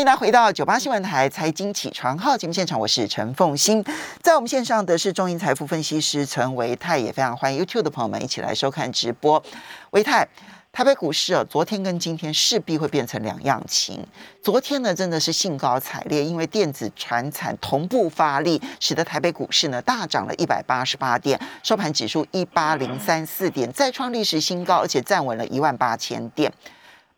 欢迎大家回到九八新闻台财经起床号节目现场，我是陈凤欣，在我们线上的是中银财富分析师陈维泰，也非常欢迎 YouTube 的朋友们一起来收看直播。维泰，台北股市啊，昨天跟今天势必会变成两样情。昨天呢，真的是兴高采烈，因为电子、船产同步发力，使得台北股市呢大涨了一百八十八点，收盘指数一八零三四点，再创历史新高，而且站稳了一万八千点。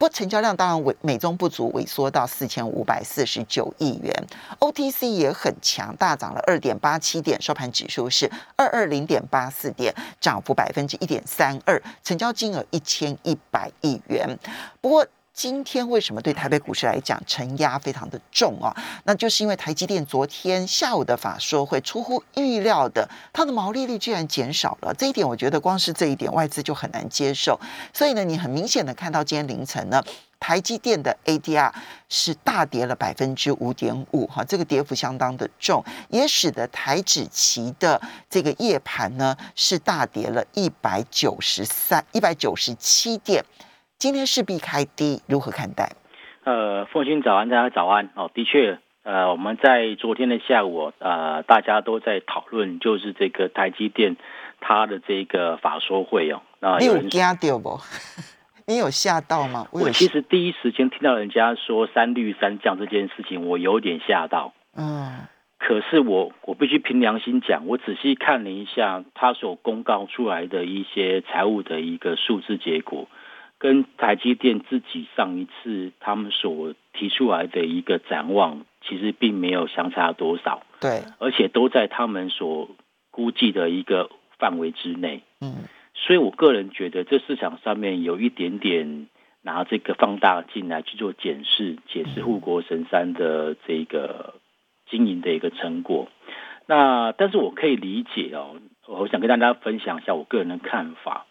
不过成交量当然萎美中不足，萎缩到四千五百四十九亿元。OTC 也很强，大涨了二点八七点，收盘指数是二二零点八四点，涨幅百分之一点三二，成交金额一千一百亿元。不过，今天为什么对台北股市来讲承压非常的重啊？那就是因为台积电昨天下午的法说会出乎预料的，它的毛利率居然减少了。这一点我觉得光是这一点外资就很难接受。所以呢，你很明显的看到今天凌晨呢，台积电的 ADR 是大跌了百分之五点五，哈，这个跌幅相当的重，也使得台指期的这个夜盘呢是大跌了一百九十三、一百九十七点。今天势必开低，如何看待？呃，凤欣早安，大家早安。哦，的确，呃，我们在昨天的下午，呃，大家都在讨论，就是这个台积电它的这个法说会哦。那你有惊到不？你有吓到吗？我其实第一时间听到人家说三绿三降这件事情，我有点吓到。嗯。可是我我必须凭良心讲，我仔细看了一下他所公告出来的一些财务的一个数字结果。跟台积电自己上一次他们所提出来的一个展望，其实并没有相差多少。对，而且都在他们所估计的一个范围之内。嗯，所以我个人觉得，这市场上面有一点点拿这个放大镜来去做检视，解释护国神山的这个经营的一个成果。那但是我可以理解哦，我想跟大家分享一下我个人的看法。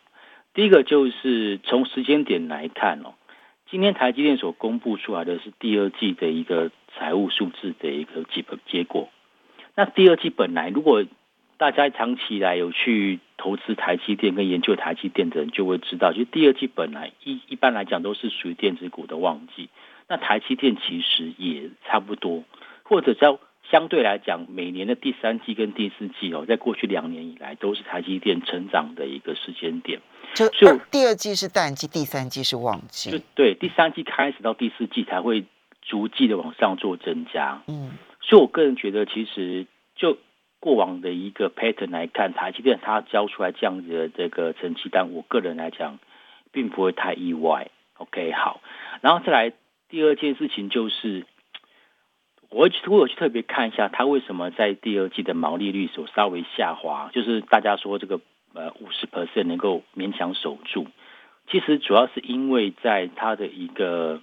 第一个就是从时间点来看哦，今天台积电所公布出来的是第二季的一个财务数字的一个基本结果。那第二季本来，如果大家长期以来有去投资台积电跟研究台积电的人，就会知道，就第二季本来一一般来讲都是属于电子股的旺季。那台积电其实也差不多，或者叫。相对来讲，每年的第三季跟第四季哦，在过去两年以来都是台积电成长的一个时间点。就第二季是淡季，第三季是旺季。就对，第三季开始到第四季才会逐季的往上做增加。嗯，所以我个人觉得，其实就过往的一个 pattern 来看，台积电它交出来这样子的这个成绩单，我个人来讲并不会太意外。OK，好，然后再来第二件事情就是。我我有去特别看一下，它为什么在第二季的毛利率所稍微下滑，就是大家说这个呃五十 percent 能够勉强守住，其实主要是因为在它的一个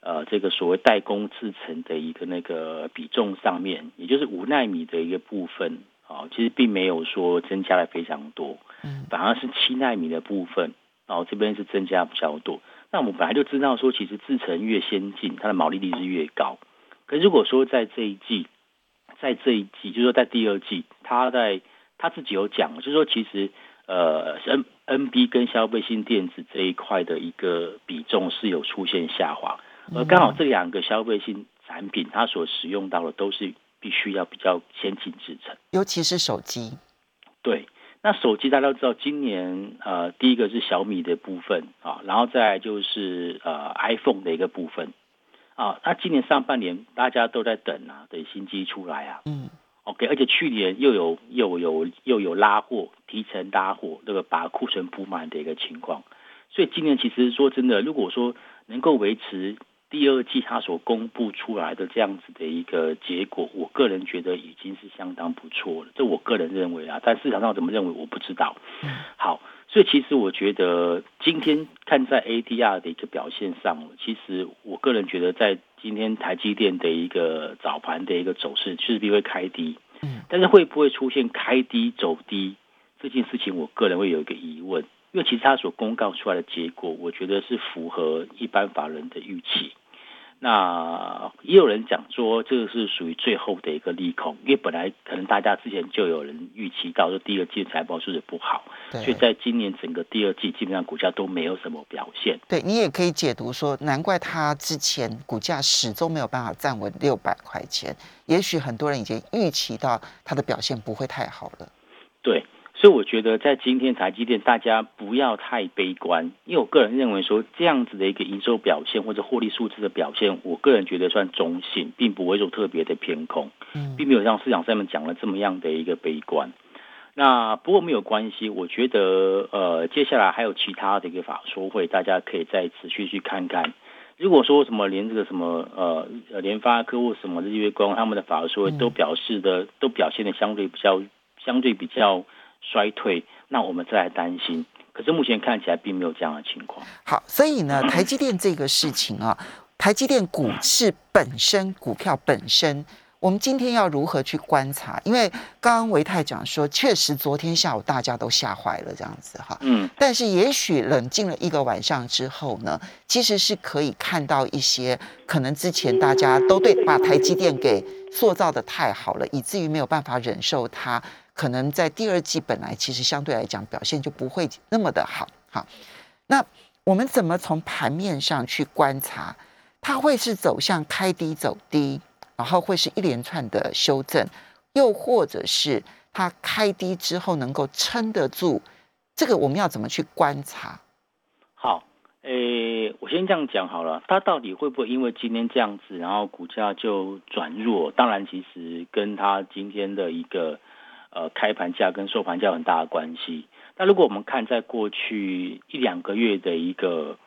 呃这个所谓代工制成的一个那个比重上面，也就是五纳米的一个部分啊，其实并没有说增加了非常多，嗯，反而是七纳米的部分，然后这边是增加比较多。那我们本来就知道说，其实制程越先进，它的毛利率是越高。可如果说在这一季，在这一季，就是说在第二季，他在他自己有讲，就是说其实呃，N N B 跟消费性电子这一块的一个比重是有出现下滑，而刚好这两个消费性产品，它所使用到的都是必须要比较先进制成，尤其是手机。对，那手机大家都知道，今年呃，第一个是小米的部分啊，然后再就是呃 iPhone 的一个部分。啊，那今年上半年大家都在等啊，等新机出来啊。嗯，OK，而且去年又有又有又有拉货，提前拉货，那个把库存补满的一个情况。所以今年其实说真的，如果说能够维持第二季它所公布出来的这样子的一个结果，我个人觉得已经是相当不错了。这我个人认为啊，但市场上怎么认为我不知道。好。所以其实我觉得今天看在 ADR 的一个表现上，其实我个人觉得在今天台积电的一个早盘的一个走势势必会开低，嗯，但是会不会出现开低走低这件事情，我个人会有一个疑问，因为其实它所公告出来的结果，我觉得是符合一般法人的预期。那也有人讲说，这个是属于最后的一个利空，因为本来可能大家之前就有人预期到说第二季财报数字不好，所以在今年整个第二季基本上股价都没有什么表现。对你也可以解读说，难怪它之前股价始终没有办法站稳六百块钱，也许很多人已经预期到它的表现不会太好了。对。所以我觉得，在今天台积电，大家不要太悲观，因为我个人认为说，这样子的一个营收表现或者获利数字的表现，我个人觉得算中性，并不会说特别的偏空，并没有像市场上面讲了这么样的一个悲观。那不过没有关系，我觉得呃，接下来还有其他的一个法说会，大家可以再持续去看看。如果说什么连这个什么呃联发科或什么日月光他们的法说会都表示的都表现的相对比较相对比较。衰退，那我们再来担心。可是目前看起来并没有这样的情况。好，所以呢，台积电这个事情啊，台积电股市本身，股票本身。我们今天要如何去观察？因为刚刚维泰讲说，确实昨天下午大家都吓坏了，这样子哈。嗯。但是也许冷静了一个晚上之后呢，其实是可以看到一些可能之前大家都对把台积电给塑造的太好了，以至于没有办法忍受它可能在第二季本来其实相对来讲表现就不会那么的好。好，那我们怎么从盘面上去观察？它会是走向开低走低？然后会是一连串的修正，又或者是它开低之后能够撑得住，这个我们要怎么去观察？好，诶，我先这样讲好了，它到底会不会因为今天这样子，然后股价就转弱？当然，其实跟它今天的一个呃开盘价跟收盘价有很大的关系。那如果我们看在过去一两个月的一个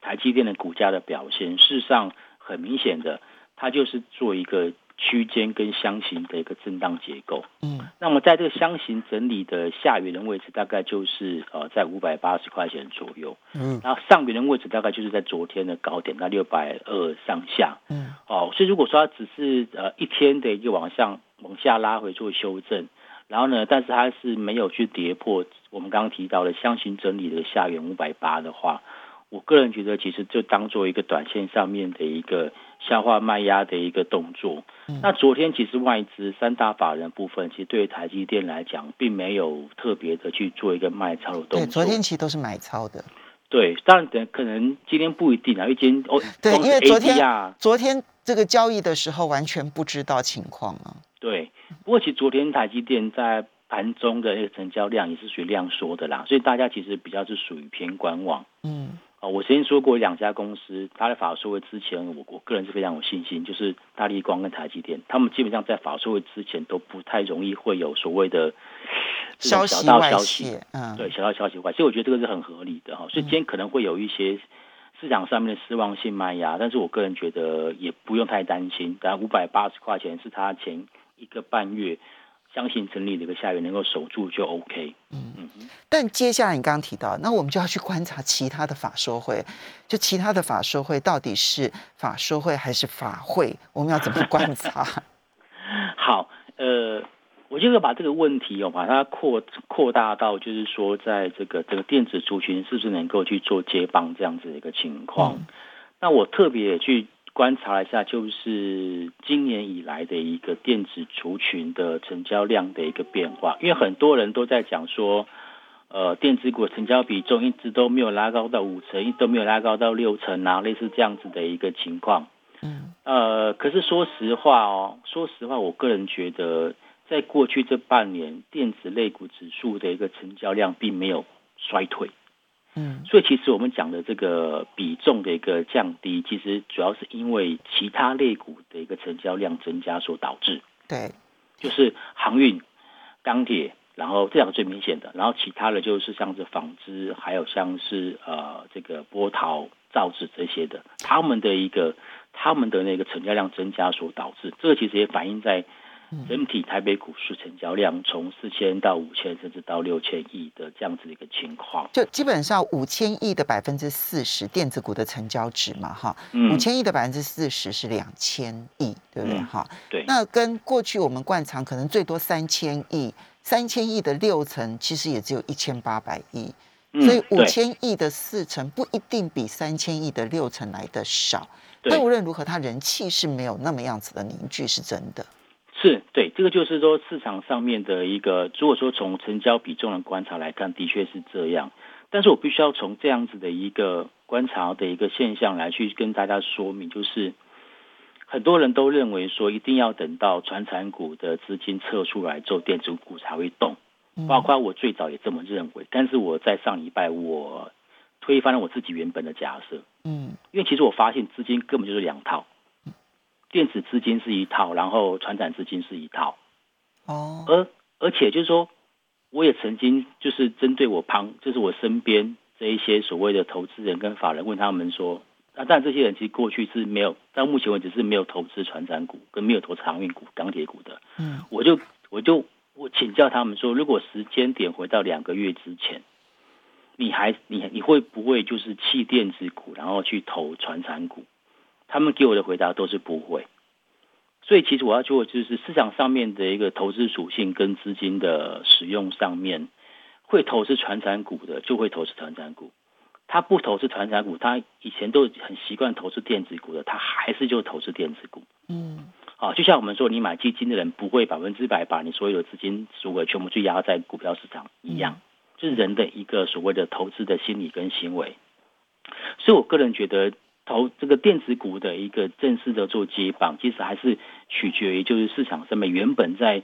台积电的股价的表现，事实上很明显的。它就是做一个区间跟箱型的一个震荡结构，嗯，那么在这个箱型整理的下缘的位置，大概就是呃在五百八十块钱左右，嗯，然后上缘的位置大概就是在昨天的高点，那六百二上下，嗯，哦，所以如果说它只是呃一天的一个往上往下拉回做修正，然后呢，但是它是没有去跌破我们刚刚提到的箱型整理的下缘五百八的话。我个人觉得，其实就当做一个短线上面的一个消化卖压的一个动作。那昨天其实外资三大法人部分，其实对于台积电来讲，并没有特别的去做一个卖超的动作。对，昨天其实都是买超的。对，当然等可能今天不一定啊，因为今天哦，对，因为昨天昨天这个交易的时候完全不知道情况啊。对，不过其实昨天台积电在盘中的那个成交量也是属于量缩的啦，所以大家其实比较是属于偏观望。嗯。我曾经说过两家公司，它的法说会之前，我我个人是非常有信心，就是大力光跟台积电，他们基本上在法说会之前都不太容易会有所谓的小道消息，嗯，对，小道消息外，所以我觉得这个是很合理的哈。所以今天可能会有一些市场上面的失望性卖压，但是我个人觉得也不用太担心，当然五百八十块钱是它前一个半月。相信整理的一个下月能够守住就 OK。嗯嗯。但接下来你刚刚提到，那我们就要去观察其他的法说会，就其他的法说会到底是法说会还是法会？我们要怎么观察？好，呃，我就是把这个问题哦，把它扩扩大到，就是说，在这个这个电子族群是不是能够去做接棒这样子的一个情况？那我特别去。观察一下，就是今年以来的一个电子族群的成交量的一个变化，因为很多人都在讲说，呃，电子股成交比重一直都没有拉高到五成，一都没有拉高到六成啊，类似这样子的一个情况。嗯，呃，可是说实话哦，说实话，我个人觉得，在过去这半年，电子类股指数的一个成交量并没有衰退。嗯，所以其实我们讲的这个比重的一个降低，其实主要是因为其他类股的一个成交量增加所导致。对，就是航运、钢铁，然后这两个最明显的，然后其他的就是像是纺织，还有像是呃这个波涛、造纸这些的，他们的一个他们的那个成交量增加所导致，这个其实也反映在。整体台北股市成交量从四千到五千，甚至到六千亿的这样子的一个情况，就基本上五千亿的百分之四十电子股的成交值嘛，哈，五千亿的百分之四十是两千亿，对不对？哈，对。那跟过去我们惯常可能最多三千亿，三千亿的六成其实也只有一千八百亿，所以五千亿的四成不一定比三千亿的六成来的少。但无论如何，它人气是没有那么样子的凝聚，是真的。是对，这个就是说市场上面的一个，如果说从成交比重的观察来看，的确是这样。但是我必须要从这样子的一个观察的一个现象来去跟大家说明，就是很多人都认为说，一定要等到传产股的资金撤出来之后，电子股才会动。包括我最早也这么认为，但是我在上礼拜我推翻了我自己原本的假设。嗯，因为其实我发现资金根本就是两套。电子资金是一套，然后传产资金是一套，哦，而而且就是说，我也曾经就是针对我旁，就是我身边这一些所谓的投资人跟法人，问他们说，啊，但这些人其实过去是没有，到目前为止是没有投资船产股，跟没有投资航运股、钢铁股的，嗯，我就我就我请教他们说，如果时间点回到两个月之前，你还你你会不会就是弃电子股，然后去投传产股？他们给我的回答都是不会，所以其实我要做就是市场上面的一个投资属性跟资金的使用上面，会投资传产股的就会投资传产股，他不投资传产股，他以前都很习惯投资电子股的，他还是就投资电子股。嗯，好，就像我们说，你买基金的人不会百分之百把你所有的资金赎回全部去压在股票市场一样，就是人的一个所谓的投资的心理跟行为。所以我个人觉得。投这个电子股的一个正式的做接棒，其实还是取决于就是市场上面原本在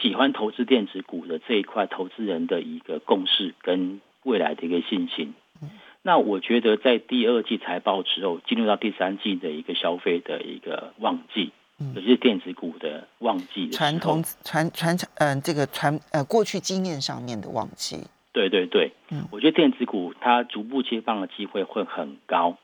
喜欢投资电子股的这一块投资人的一个共识跟未来的一个信心。那我觉得在第二季财报之后，进入到第三季的一个消费的一个旺季，也就是电子股的旺季，传统传传承嗯这个传呃过去经验上面的旺季。对对对，嗯，我觉得电子股它逐步接棒的机会会很高。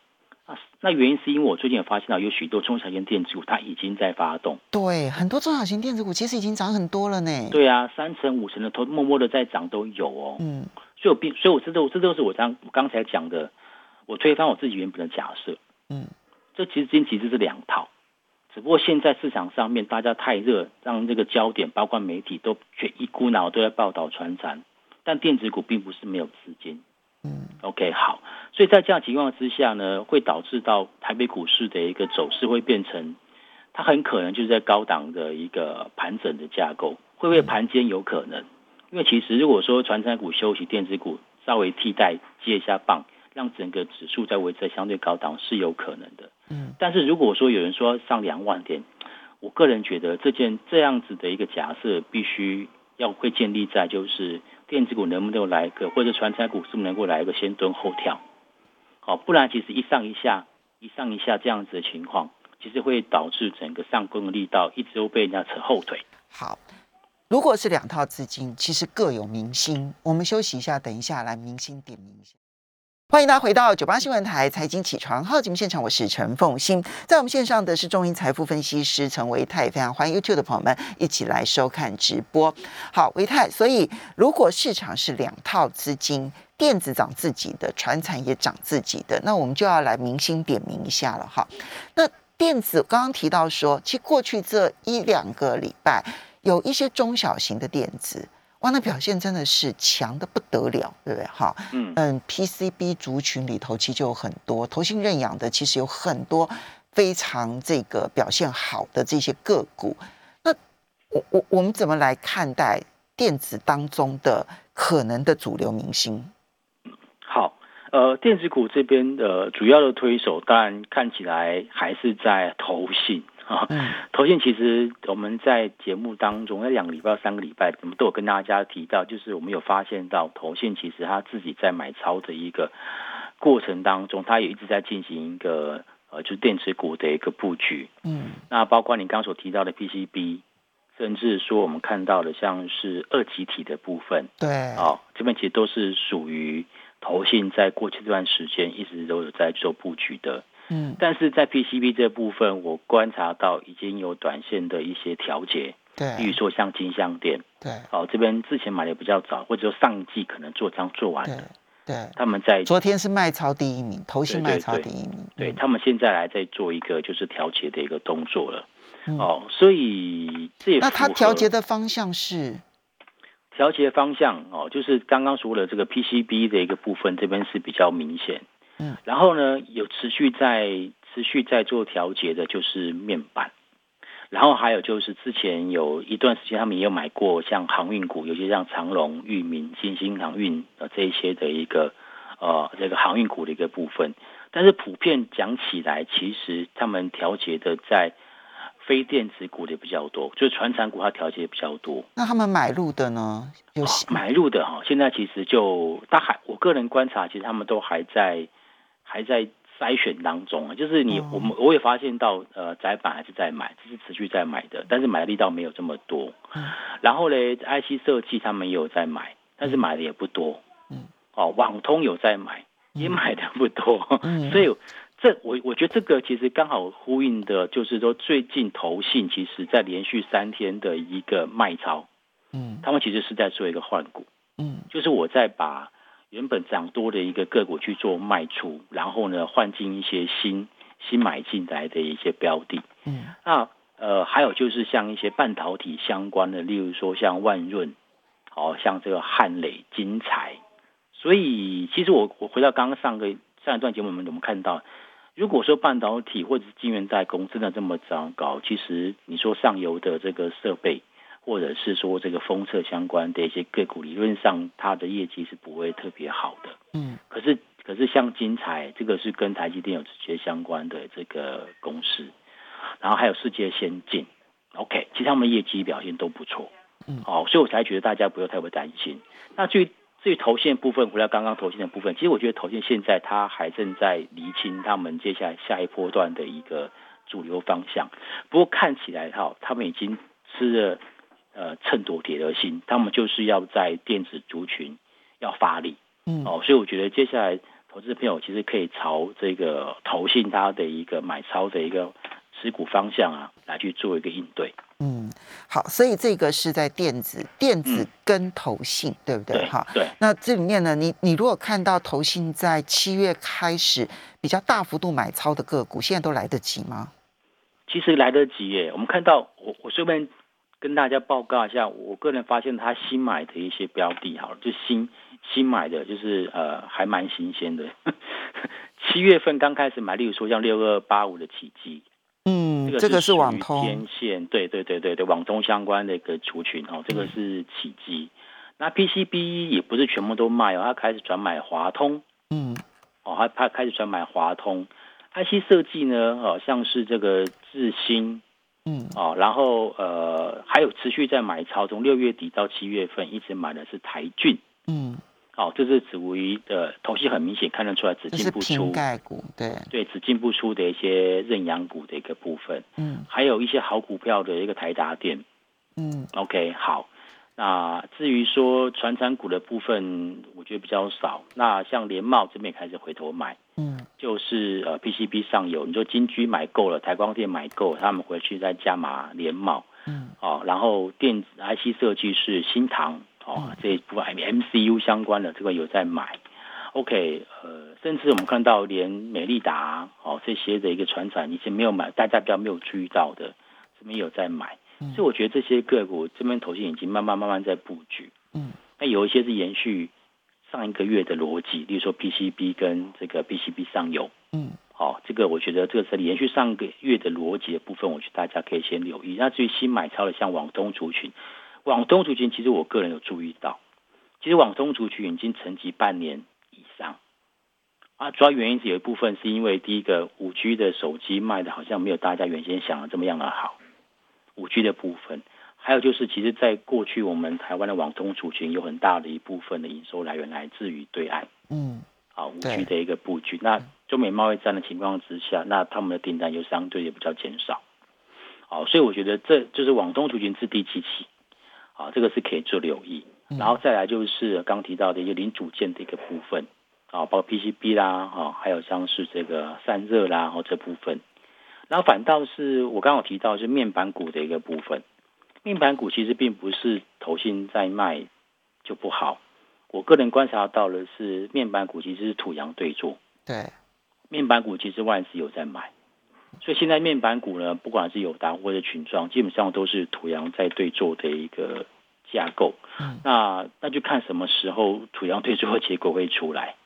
那原因是因为我最近也发现到有许多中小型电子股，它已经在发动。对，很多中小型电子股其实已经涨很多了呢。对啊，三成五成的都默默的在涨都有哦。嗯，所以我并，所以我这都这都是我刚刚才讲的，我推翻我自己原本的假设。嗯，这其实今其实是两套，只不过现在市场上面大家太热，让这个焦点包括媒体都却一股脑都在报道传产，但电子股并不是没有资金。嗯，OK，好，所以在这样情况之下呢，会导致到台北股市的一个走势会变成，它很可能就是在高档的一个盘整的架构，会不会盘间有可能？因为其实如果说传产股休息，电子股稍微替代接一下棒，让整个指数在维持在相对高档是有可能的。嗯，但是如果说有人说上两万点，我个人觉得这件这样子的一个假设，必须要会建立在就是。电子股能不能来一个，或者传产股是不是能够来一个先蹲后跳？好，不然其实一上一下，一上一下这样子的情况，其实会导致整个上攻的力道一直都被人家扯后腿。好，如果是两套资金，其实各有明星。我们休息一下，等一下来明星点名一下。欢迎大家回到九八新闻台财经起床号节目现场，我是陈凤欣，在我们线上的是中银财富分析师陈维泰，非常欢迎 YouTube 的朋友们一起来收看直播。好，维泰，所以如果市场是两套资金，电子涨自己的，船产也涨自己的，那我们就要来明星点名一下了哈。那电子刚刚提到说，其实过去这一两个礼拜有一些中小型的电子。哇，那表现真的是强的不得了，对不对？哈，嗯嗯，PCB 族群里头其实就有很多，投信认养的其实有很多非常这个表现好的这些个股。那我我我们怎么来看待电子当中的可能的主流明星？好，呃，电子股这边的主要的推手，当然看起来还是在投信。啊，投信其实我们在节目当中，那两个礼拜、三个礼拜，我们都有跟大家提到，就是我们有发现到投信其实他自己在买超的一个过程当中，他也一直在进行一个呃，就是电池股的一个布局。嗯，那包括你刚刚所提到的 PCB，甚至说我们看到的像是二极体的部分，对，哦，这边其实都是属于投信在过去这段时间一直都有在做布局的。嗯，但是在 PCB 这部分，我观察到已经有短线的一些调节，对，比如说像金相店，对，哦，这边之前买的比较早，或者说上一季可能做仓做完了，对，他们在昨天是卖超第一名，头型卖超第一名，对他们现在来在做一个就是调节的一个动作了，哦，所以这也那他调节的方向是？调节方向哦，就是刚刚说的这个 PCB 的一个部分，这边是比较明显。然后呢，有持续在持续在做调节的就是面板，然后还有就是之前有一段时间他们也有买过像航运股，尤其像长隆、裕民、新兴航运呃这一些的一个呃这个航运股的一个部分，但是普遍讲起来，其实他们调节的在非电子股的比较多，就是船产股它调节比较多。那他们买入的呢？有买入的哈，现在其实就他还我个人观察，其实他们都还在还在。筛选当中啊，就是你我们我也发现到，呃，窄板还是在买，这是持续在买的，但是买的力道没有这么多。然后呢，IC 设计他们也有在买，但是买的也不多。嗯，哦，网通有在买，也买的不多。嗯，所以这我我觉得这个其实刚好呼应的，就是说最近投信其实在连续三天的一个卖超。嗯，他们其实是在做一个换股。嗯，就是我在把。原本涨多的一个个股去做卖出，然后呢换进一些新新买进来的一些标的。嗯，那呃还有就是像一些半导体相关的，例如说像万润，好像这个汉磊、金材。所以其实我我回到刚刚上个上一段节目，我们我们看到，如果说半导体或者是晶圆代工真的这么糟糕，其实你说上游的这个设备。或者是说这个封测相关的一些个股，理论上它的业绩是不会特别好的。嗯，可是可是像金彩这个是跟台积电有直接相关的这个公司，然后还有世界先进，OK，其实他们业绩表现都不错。嗯，哦，所以我才觉得大家不用太过担心。那至于至于投线部分，回到刚刚投线的部分，其实我觉得投线现在它还正在厘清他们接下来下一波段的一个主流方向。不过看起来哈，他们已经吃了。呃，趁夺铁的心，他们就是要在电子族群要发力，嗯，哦，所以我觉得接下来投资朋友其实可以朝这个投信它的一个买超的一个持股方向啊，来去做一个应对。嗯，好，所以这个是在电子、电子跟投信，对不对？哈，对。那这里面呢，你你如果看到投信在七月开始比较大幅度买超的个股，现在都来得及吗？其实来得及耶。我们看到，我我顺便。跟大家报告一下，我个人发现他新买的一些标的，好了，就新新买的，就是呃，还蛮新鲜的。七月份刚开始买，例如说像六二八五的奇迹，嗯，这个是网通天线，对对对对对，网通相关的一个族群哦，这个是奇迹。那 PCB 也不是全部都卖哦，他开始转买华通，嗯，哦，他他开始转买华通。IC 设计呢，哦，像是这个智新。嗯。哦，然后呃还有持续在买超，从六月底到七月份一直买的是台骏，嗯，哦，这是属于的头绪很明显看得出来只进不出，盖股对。对只进不出的一些认养股的一个部分，嗯，还有一些好股票的一个台达电，嗯，OK 好。那至于说传产股的部分，我觉得比较少。那像联茂这边开始回头买，嗯，就是呃 PCB 上游，你说金居买够了，台光电买够，他们回去再加码联茂，嗯，哦，然后电子 IC 设计是新唐，哦，这一部分 MCU 相关的这个有在买。OK，呃，甚至我们看到连美利达，哦这些的一个船产以前没有买，大家比较没有注意到的，这边有在买。所以我觉得这些个股这边头先已经慢慢慢慢在布局，嗯，那有一些是延续上一个月的逻辑，例如说 PCB 跟这个 PCB 上游，嗯，好，这个我觉得这个是延续上个月的逻辑的部分，我觉得大家可以先留意。那至于新买超的，像网通族群，网通族群其实我个人有注意到，其实网通族群已经沉寂半年以上，啊，主要原因是有一部分是因为第一个五 G 的手机卖的好像没有大家原先想的这么样的好。五 G 的部分，还有就是，其实，在过去我们台湾的网通族群有很大的一部分的营收来源来自于对岸，嗯，啊，五 G 的一个布局。那中美贸易战的情况之下，那他们的订单就相对也比较减少，好，所以我觉得这就是网通族群是第七期，啊，这个是可以做留意。然后再来就是刚提到的一些零组件的一个部分，啊，包括 PCB 啦，啊，还有像是这个散热啦，哦，这部分。然后反倒是我刚刚提到是面板股的一个部分，面板股其实并不是投信在卖就不好，我个人观察到的是面板股其实是土洋对坐，对，面板股其实万是有在买，所以现在面板股呢，不管是友达或者群创，基本上都是土洋在对坐的一个架构，那那就看什么时候土洋对坐的结果会出来，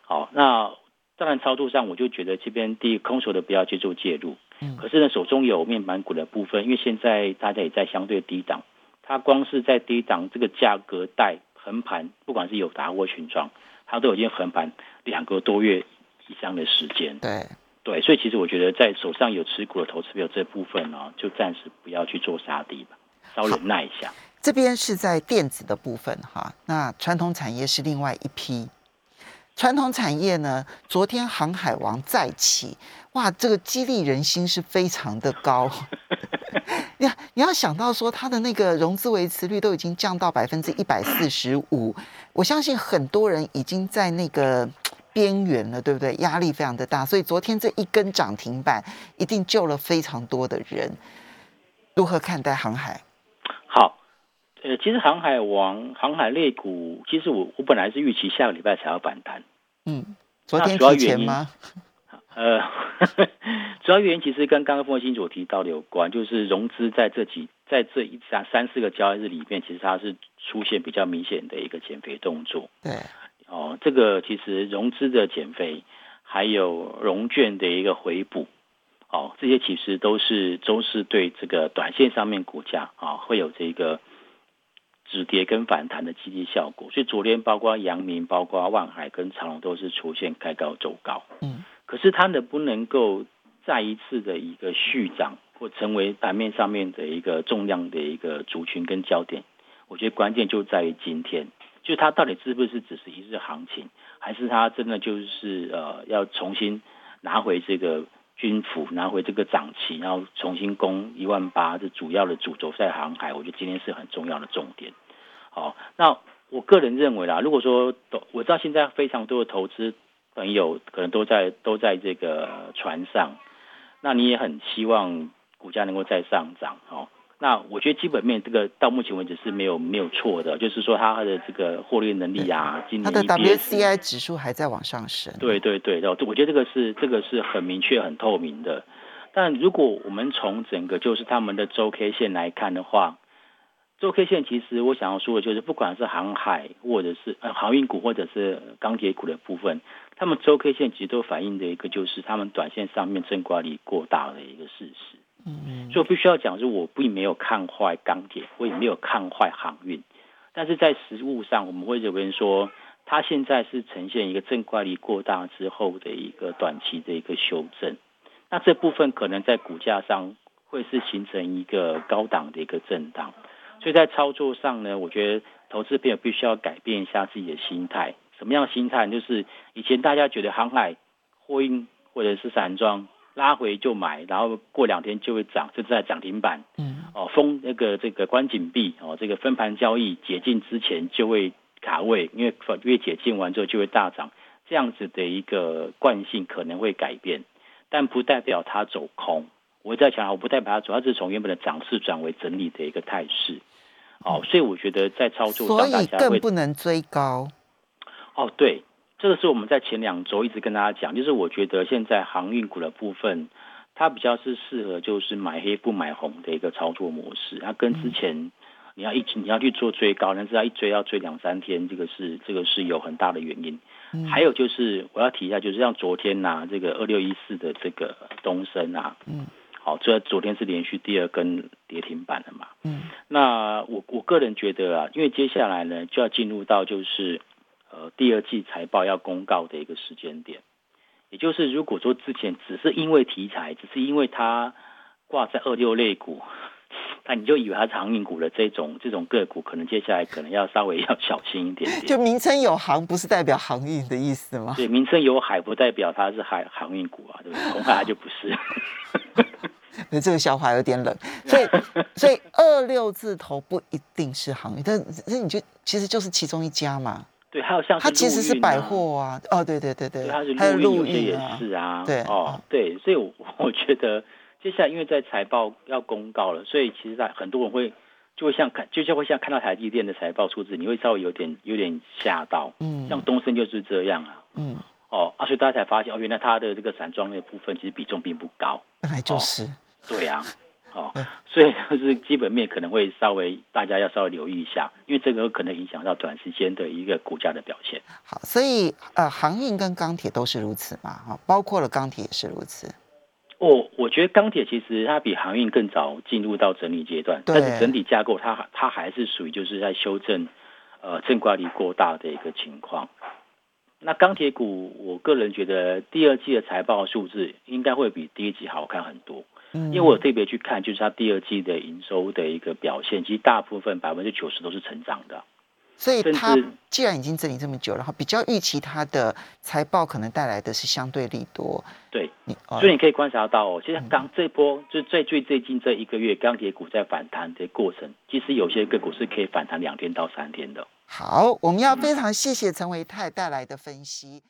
好，那。当然操作上我就觉得这边第一空手的不要去做介入，嗯，可是呢手中有面板股的部分，因为现在大家也在相对低档，它光是在低档这个价格带横盘，不管是有达或群创，它都已经横盘两个多月以上的时间，对对，所以其实我觉得在手上有持股的投资友这部分呢，就暂时不要去做杀低吧，稍忍耐一下。这边是在电子的部分哈，那传统产业是另外一批。传统产业呢，昨天航海王再起，哇，这个激励人心是非常的高。你你要想到说，它的那个融资维持率都已经降到百分之一百四十五，我相信很多人已经在那个边缘了，对不对？压力非常的大，所以昨天这一根涨停板一定救了非常多的人。如何看待航海？好。呃，其实航海王、航海类股，其实我我本来是预期下个礼拜才要反弹。嗯，昨天提前吗？呃，主要原因其实跟刚刚风清所提到的有关，就是融资在这几在这一三三四个交易日里面，其实它是出现比较明显的一个减肥动作。对，哦，这个其实融资的减肥，还有融券的一个回补，哦，这些其实都是都是对这个短线上面股价啊会有这个。止跌跟反弹的积极效果，所以昨天包括阳明、包括万海跟长隆都是出现开高走高。嗯，可是它能不能够再一次的一个续涨，或成为盘面上面的一个重量的一个族群跟焦点？我觉得关键就在于今天，就它到底是不是只是一日行情，还是它真的就是呃要重新拿回这个军服，拿回这个涨旗，然后重新攻一万八，这主要的主轴在航海。我觉得今天是很重要的重点。好，那我个人认为啦，如果说我知道现在非常多的投资朋友可能都在都在这个船上，那你也很希望股价能够再上涨哦。那我觉得基本面这个到目前为止是没有没有错的，就是说它的这个获利能力啊，今年它的 WCI 指数还在往上升。对对对，然后我觉得这个是这个是很明确很透明的。但如果我们从整个就是他们的周 K 线来看的话，周 K 线其实我想要说的就是，不管是航海或者是呃航运股或者是钢铁股的部分，他们周 K 线其实都反映的一个就是他们短线上面正挂力过大的一个事实。嗯，所以必须要讲，是我并没有看坏钢铁，我也没有看坏航运，但是在实物上，我们会认为说，它现在是呈现一个正挂力过大之后的一个短期的一个修正，那这部分可能在股价上会是形成一个高档的一个震荡。所以在操作上呢，我觉得投资朋友必须要改变一下自己的心态。什么样的心态？就是以前大家觉得航海、货运或者是散装拉回就买，然后过两天就会涨，甚至在涨停板。嗯。哦，封那个这个关紧闭哦，这个分盘交易解禁之前就会卡位，因为越解禁完之后就会大涨。这样子的一个惯性可能会改变，但不代表它走空。我在强调，我不代表它主要是从原本的涨势转为整理的一个态势。哦，所以我觉得在操作上，所以更不能追高。哦，对，这个是我们在前两周一直跟大家讲，就是我觉得现在航运股的部分，它比较是适合就是买黑不买红的一个操作模式。它跟之前你要一你要去做追高，但是要一追要追两三天，这个是这个是有很大的原因。还有就是我要提一下，就是像昨天呐，这个二六一四的这个东升啊，嗯。好，这昨天是连续第二根跌停板了嘛？嗯，那我我个人觉得啊，因为接下来呢就要进入到就是呃第二季财报要公告的一个时间点，也就是如果说之前只是因为题材，只是因为它挂在二六类股。那你就以为它是航运股的这种这种个股，可能接下来可能要稍微要小心一点点。就名称有航，不是代表航运的意思吗？对，名称有海，不代表它是海航运股啊，对不对？恐怕它就不是。那这个笑话有点冷，所以所以二六字头不一定是航运，但那你就其实就是其中一家嘛。对，还有像它其实是百货啊，哦，对对对对，它是陆运也是啊，对哦对，所以我 我觉得。接下来，因为在财报要公告了，所以其实在很多人会就会像看，就像会像看到台积电的财报数字，你会稍微有点有点吓到。嗯，像东升就是这样啊。嗯，哦，啊，所以大家才发现哦，原来它的这个散装的部分其实比重并不高。本来就是。对呀。哦，所以就是基本面可能会稍微大家要稍微留意一下，因为这个可能影响到短时间的一个股价的表现。好，所以呃，航运跟钢铁都是如此嘛，哈，包括了钢铁也是如此。我我觉得钢铁其实它比航运更早进入到整理阶段，但是整体架构它它还是属于就是在修正，呃，正挂力过大的一个情况。那钢铁股，我个人觉得第二季的财报数字应该会比第一季好看很多。嗯，因为我特别去看，就是它第二季的营收的一个表现，其实大部分百分之九十都是成长的。所以它既然已经整理这么久，然后比较预期它的财报可能带来的是相对利多。对，你所以你可以观察到哦，其实刚这波就最最最近这一个月钢铁股在反弹的过程，其实有些个股是可以反弹两天到三天的。好，我们要非常谢谢陈维泰带来的分析。